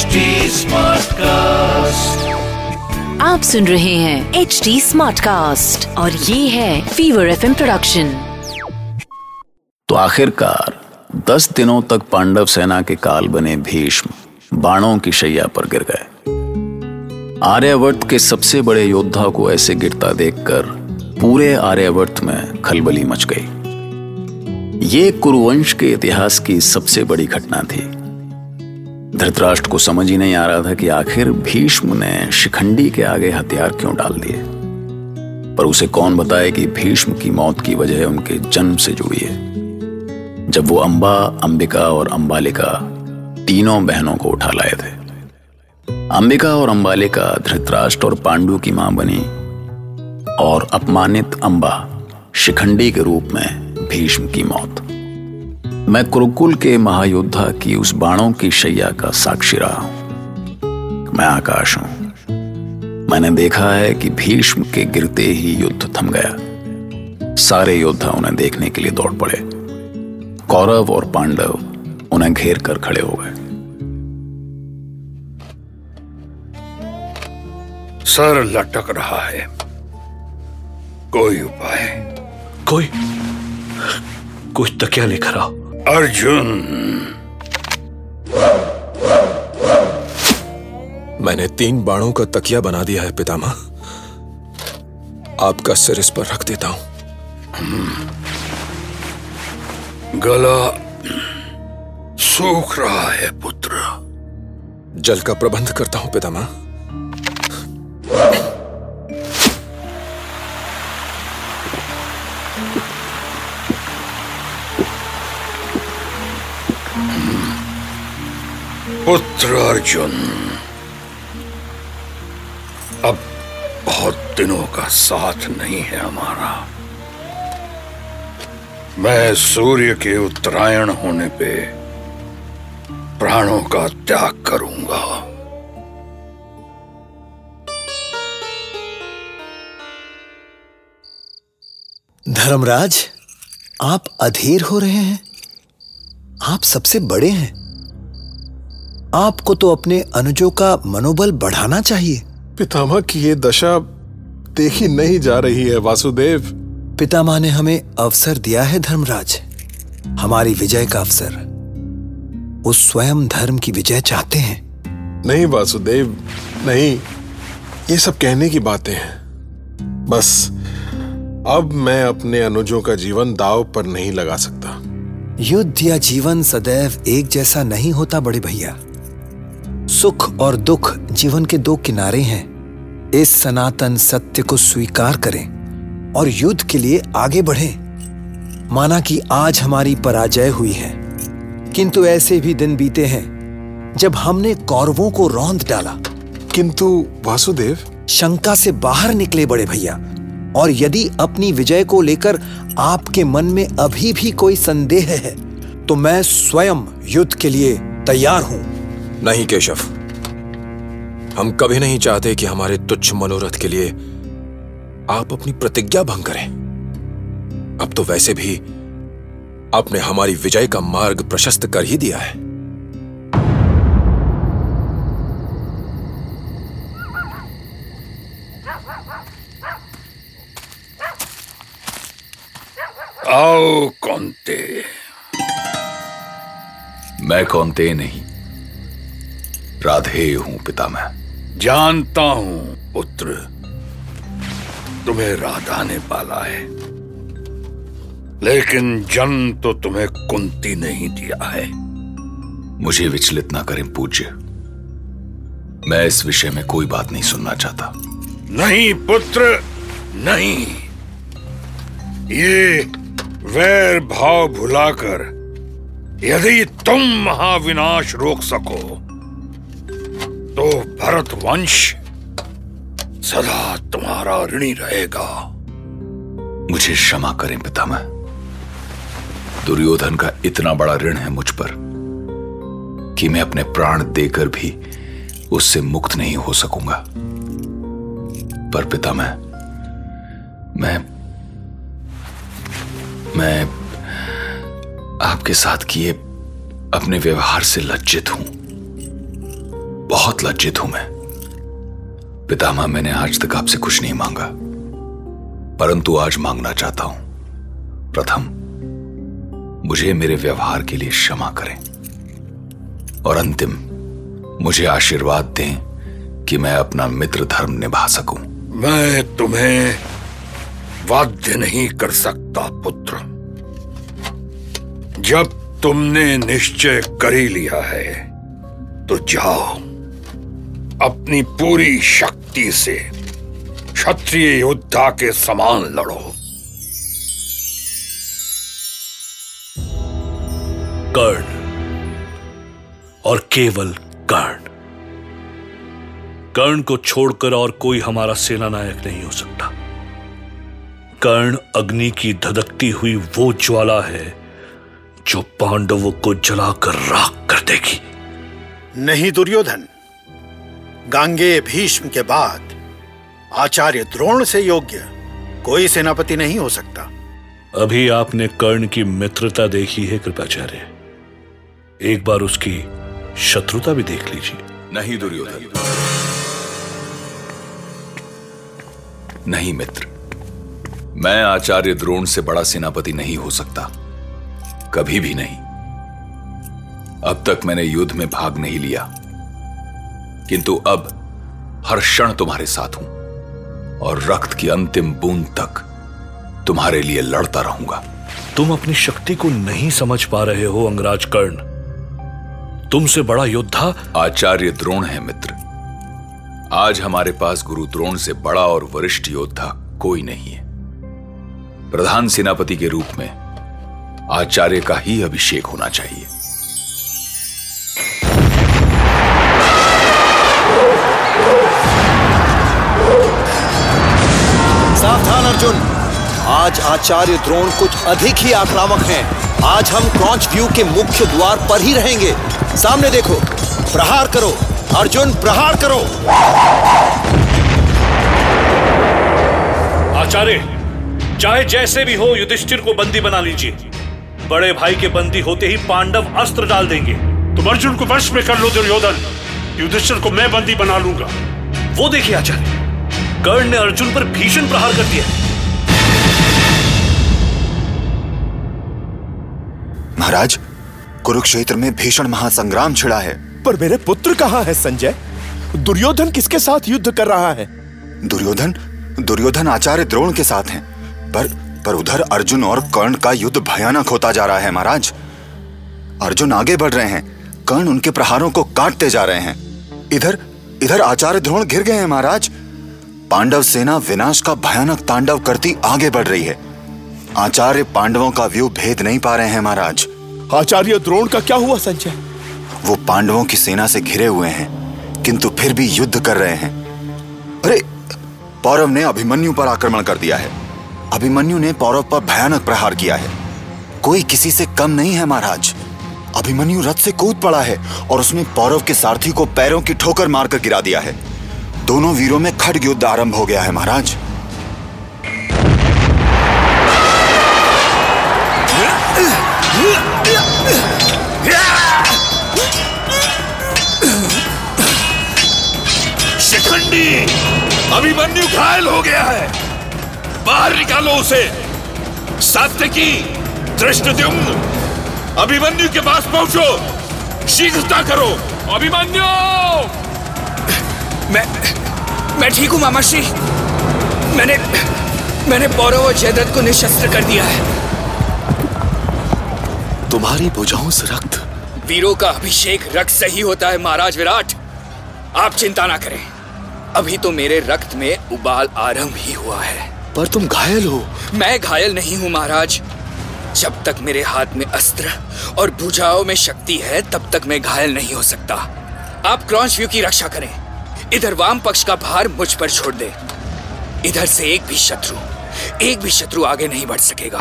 HD Smartcast. आप सुन रहे हैं एच डी स्मार्ट कास्ट और ये है फीवर एफ़ प्रोडक्शन तो आखिरकार दस दिनों तक पांडव सेना के काल बने भीष्म बाणों की शैया पर गिर गए। आर्यवर्त के सबसे बड़े योद्धा को ऐसे गिरता देखकर पूरे आर्यवर्त में खलबली मच गई। ये कुरुवंश के इतिहास की सबसे बड़ी घटना थी। धृतराष्ट्र को समझ ही नहीं आ रहा था कि आखिर भीष्म ने शिखंडी के आगे हथियार क्यों डाल दिए? पर उसे कौन बताए कि भीष्म की मौत की वजह उनके जन्म से जुड़ी है? जब वो अंबा, अंबिका और अंबालिका तीनों बहनों को उठा लाए थे। अंबिका और अंबालिका धृतराष्ट्र और पांडु की माँ बनी और अपमानित अंबा शिखंडी के रूप में भीष्म की मौत। मैं कुरुकुल के महायोद्धा की उस बाणों की शैया का साक्षी रहा हूँ। मैं आकाश हूँ। मैंने देखा है कि भीष्म के गिरते ही युद्ध थम गया। सारे योद्धा उन्हें देखने के लिए दौड़ पड़े। कौरव और पांडव उन्हें घेर कर खड़े हो गए। सर लटक रहा है। कोई उपाय? कोई? कुछ तकिया लेकर आओ। अर्जुन। मैंने तीन बाणों का तकिया बना दिया है पितामह। आपका सिर इस पर रख देता हूँ। गला सूख रहा है पुत्र। जल का प्रबंध करता हूँ पितामह। पुत्र अर्जुन, अब बहुत दिनों का साथ नहीं है हमारा। मैं सूर्य के उत्तरायण होने पे प्राणों का त्याग करूँगा। धर्मराज, आप अधीर हो रहे हैं। आप सबसे बड़े हैं। आपको तो अपने अनुजों का मनोबल बढ़ाना चाहिए। पितामह की ये दशा देखी नहीं जा रही है वासुदेव। पितामह ने हमें अवसर दिया है धर्मराज। हमारी विजय का अवसर। वो स्वयं धर्म की विजय चाहते हैं। नहीं वासुदेव नहीं। ये सब कहने की बातें हैं। बस अब मैं अपने अनुजों का जीवन दाव पर नहीं लगा सकता। युद्ध या जीवन सदैव एक जैसा नहीं होता बड़े भैया। सुख और दुख जीवन के दो किनारे हैं। इस सनातन सत्य को स्वीकार करें और युद्ध के लिए आगे बढ़ें। माना कि आज हमारी पराजय हुई है। किंतु ऐसे भी दिन बीते हैं जब हमने कौरवों को रौंद डाला। किंतु वासुदेव? शंका से बाहर निकले बड़े भैया और यदि अपनी विजय को लेकर आपके मन में अभी भी कोई संदेह है तो मैं स्वयं युद्ध के लिए तैयार हूँ। नहीं केशव। हम कभी नहीं चाहते कि हमारे तुच्छ मनोरथ के लिए आप अपनी प्रतिज्ञा भंग करें। अब तो वैसे भी आपने हमारी विजय का मार्ग प्रशस्त कर ही दिया है। आओ कौनते? मैं कौनते नहीं। राधे हूँ पिता मैं। जानता हूँ पुत्र, तुम्हें राधा ने पाला है। लेकिन जन्म तो तुम्हें कुंती नहीं दिया है। मुझे विचलित ना करें पूज्य। मैं इस विषय में कोई बात नहीं सुनना चाहता। नहीं पुत्र, नहीं। ये वैर भाव भुलाकर यदि तुम महाविनाश रोक सको तो भरत वंश सदा तुम्हारा ऋणी रहेगा। मुझे क्षमा करें पितामह। दुर्योधन का इतना बड़ा ऋण है मुझ पर कि मैं अपने प्राण देकर भी उससे मुक्त नहीं हो सकूँगा। पर पितामह, मैं मैं आपके साथ किए अपने व्यवहार से लज्जित हूँ। बहुत लज्जित हूँ मैं। पितामह, मैंने आज तक आपसे कुछ नहीं मांगा। परंतु आज मांगना चाहता हूँ। प्रथम, मुझे मेरे व्यवहार के लिए क्षमा करें। और अंतिम, मुझे आशीर्वाद दें कि मैं अपना मित्र धर्म निभा सकूँ। मैं तुम्हें वाद्य नहीं कर सकता, पुत्र। जब तुमने निश्चय कर ही लिया है तो जाओ। अपनी पूरी शक्ति से क्षत्रिय योद्धा के समान लड़ो। कर्ण और केवल कर्ण। कर्ण को छोड़कर और कोई हमारा सेना नायक नहीं हो सकता। कर्ण अग्नि की धधकती हुई वो ज्वाला है जो पांडवों को जलाकर राख कर देगी। नहीं दुर्योधन गांगे भीष्म के बाद। आचार्य द्रोण से योग्य कोई सेनापति नहीं हो सकता। अभी आपने कर्ण की मित्रता देखी है कृपाचार्य। एक बार उसकी शत्रुता भी देख लीजिए। नहीं दुर्योधन। नहीं मित्र। मैं आचार्य द्रोण से बड़ा सेनापति नहीं हो सकता। कभी भी नहीं। अब तक मैंने युद्ध में भाग नहीं लिया। किंतु अब हर क्षण तुम्हारे साथ हूँ और रक्त की अंतिम बूंद तक तुम्हारे लिए लड़ता रहूँगा। तुम अपनी शक्ति को नहीं समझ पा रहे हो, अंगराज कर्ण। तुमसे बड़ा योद्धा आचार्य द्रोण है, मित्र। आज हमारे पास गुरु द्रोण से बड़ा और वरिष्ठ योद्धा कोई नहीं है। प्रधान सेनापति के रूप में आचार्य का ही अभिषेक होना चाहिए। अर्जुन आज आचार्य द्रोण कुछ अधिक ही आक्रामक हैं। आज हम क्रॉच व्यू के मुख्य द्वार पर ही रहेंगे। सामने देखो प्रहार करो। अर्जुन प्रहार करो। आचार्य चाहे जैसे भी हो युधिष्ठिर को बंदी बना लीजिए। बड़े भाई के बंदी होते ही पांडव अस्त्र डाल देंगे। तुम अर्जुन को वश में कर लो दुर्योधन। युधिष्ठिर को मैं बंदी बना लूँगा। वो देखिए आचार्य कर्ण ने अर्जुन पर भीषण प्रहार कर दिया महाराज कुरुक्षेत्र में भीषण महासंग्राम छिड़ा है। पर मेरे पुत्र कहाँ है संजय? दुर्योधन किसके साथ युद्ध कर रहा है? दुर्योधन दुर्योधन आचार्य द्रोण के साथ हैं। पर पर उधर अर्जुन और कर्ण का युद्ध भयानक होता जा रहा है महाराज। अर्जुन आगे बढ़ रहे हैं। कर्ण उनके प्रहारों को काटते जा रहे हैं। इधर इधर आचार्य द्रोण घिर गए हैं महाराज। पांडव सेना विनाश का भयानक तांडव करती आगे बढ़ रही है। आचार्य पांडवों का व्यू भेद नहीं पा रहे हैं महाराज। आचार्य द्रोण का क्या हुआ संजय? वो पांडवों की सेना से घिरे हुए हैं किंतु फिर भी युद्ध कर रहे हैं। अरे पौरव ने अभिमन्यु पर आक्रमण कर दिया है। अभिमन्यु ने पौरव पर भयानक प्रहार किया है। कोई किसी से कम नहीं है महाराज। अभिमन्यु रथ से कूद पड़ा है और उसने पौरव के सारथी को पैरों की ठोकर मारकर गिरा दिया है। दोनों वीरों में खड्ग युद्ध आरंभ हो गया है महाराज। अभिमन्यु घायल हो गया है। बाहर निकालो उसे। सात्यकी दृष्टद्युम्न अभिमन्यु के पास पहुंचो। शीघ्रता करो। अभिमन्यु! मैं मैं ठीक हूँ मामा श्री। मैंने मैंने पौरव और जयद्रथ को निशस्त्र कर दिया है। तुम्हारी भुजाओं से रक्त। वीरों का अभिषेक रक्त से ही होता है महाराज विराट। आप चिंता ना करें। अभी तो मेरे रक्त में उबाल आरंभ ही हुआ है। पर तुम घायल हो। मैं घायल नहीं हूँ महाराज। जब तक मेरे हाथ में अस्त्र और भुजाओं में शक्ति है तब तक मैं घायल नहीं हो सकता। आप क्रॉन्च व्यू की रक्षा करें। इधर वाम पक्ष का भार मुझ पर छोड़ दे। इधर से एक भी शत्रु एक भी शत्रु आगे नहीं बढ़ सकेगा।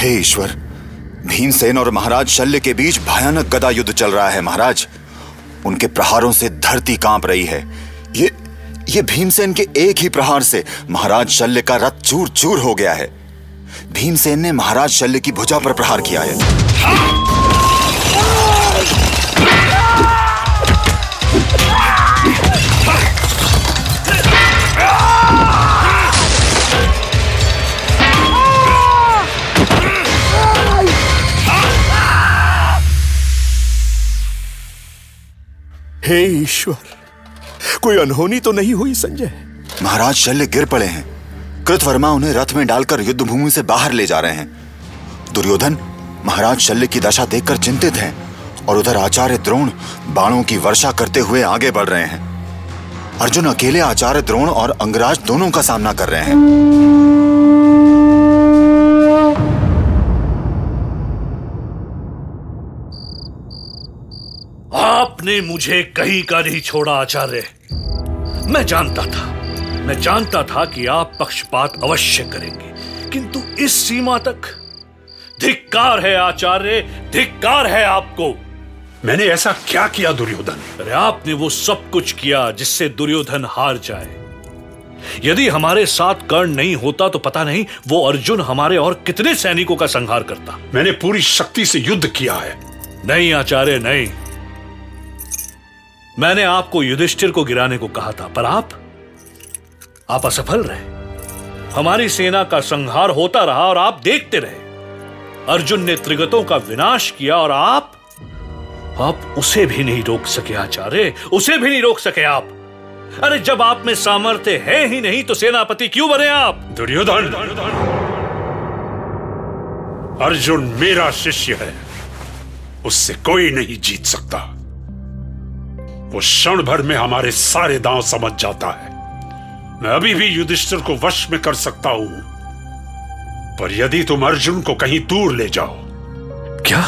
हे ईश्वर भीमसेन और महाराज शल्य के बीच भयानक गदा युद्ध चल रहा है महाराज। उनके प्रहारों से धरती काँप रही है। ये ये भीमसेन के एक ही प्रहार से महाराज शल्य का रथ चूर चूर हो गया है। भीमसेन ने महाराज शल्य की भुजा पर प्रहार किया है। ईश्वर कोई अनहोनी तो नहीं हुई संजय? महाराज शल्य गिर पड़े हैं। कृतवर्मा उन्हें रथ में डालकर युद्ध भूमि से बाहर ले जा रहे हैं। दुर्योधन महाराज शल्य की दशा देखकर चिंतित हैं और उधर आचार्य द्रोण बाणों की वर्षा करते हुए आगे बढ़ रहे हैं। अर्जुन अकेले आचार्य द्रोण और अंगराज दोनों का सामना कर रहे हैं। आपने मुझे कहीं का नहीं छोड़ा आचार्य। मैं जानता था मैं जानता था कि आप पक्षपात अवश्य करेंगे किंतु इस सीमा तक धिक्कार है आचार्य धिक्कार है आपको। मैंने ऐसा क्या किया दुर्योधन? अरे आपने वो सब कुछ किया जिससे दुर्योधन हार जाए। यदि हमारे साथ कर्ण नहीं होता तो पता नहीं वो अर्जुन हमारे और कितने सैनिकों का संहार करता। मैंने पूरी शक्ति से युद्ध किया है। नहीं आचार्य नहीं। मैंने आपको युधिष्ठिर को गिराने को कहा था, पर आप आप असफल रहे। हमारी सेना का संहार होता रहा और आप देखते रहे। अर्जुन ने त्रिगतों का विनाश किया और आप आप उसे भी नहीं रोक सके आचार्य, उसे भी नहीं रोक सके आप। अरे जब आप में सामर्थ्य है ही नहीं तो सेनापति क्यों बने आप? दुर्योधन! अर्जुन मेरा शिष्य है। उससे कोई नहीं जीत सकता। वो क्षण भर में हमारे सारे दांव समझ जाता है। मैं अभी भी युधिष्ठिर को वश में कर सकता हूँ। पर यदि तुम अर्जुन को कहीं दूर ले जाओ। क्या?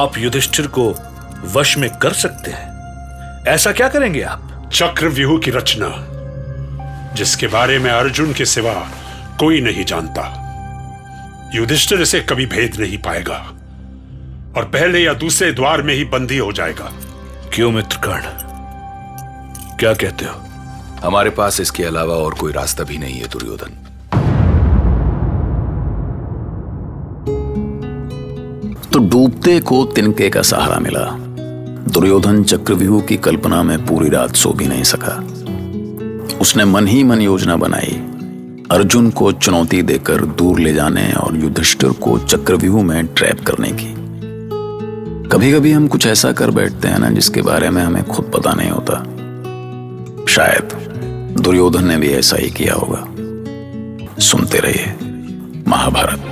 आप युधिष्ठिर को वश में कर सकते हैं। ऐसा क्या करेंगे आप? चक्र व्यूह की रचना जिसके बारे में अर्जुन के सिवा कोई नहीं जानता। युधिष्ठिर इसे कभी भेद नहीं पाएगा और पहले या दूसरे द्वार में ही बंदी हो जाएगा। क्यों मित्र कर्ण? क्या कहते हो? हमारे पास इसके अलावा और कोई रास्ता भी नहीं है दुर्योधन। तो डूबते को तिनके का सहारा मिला। दुर्योधन चक्रव्यूह की कल्पना में पूरी रात सो भी नहीं सका। उसने मन ही मन योजना बनाई। अर्जुन को चुनौती देकर दूर ले जाने और युधिष्ठिर को चक्रव्यूह में ट्रैप करने की। कभी कभी हम कुछ ऐसा कर बैठते हैं ना जिसके बारे में हमें खुद पता नहीं होता। शायद दुर्योधन ने भी ऐसा ही किया होगा। सुनते रहिए, महाभारत।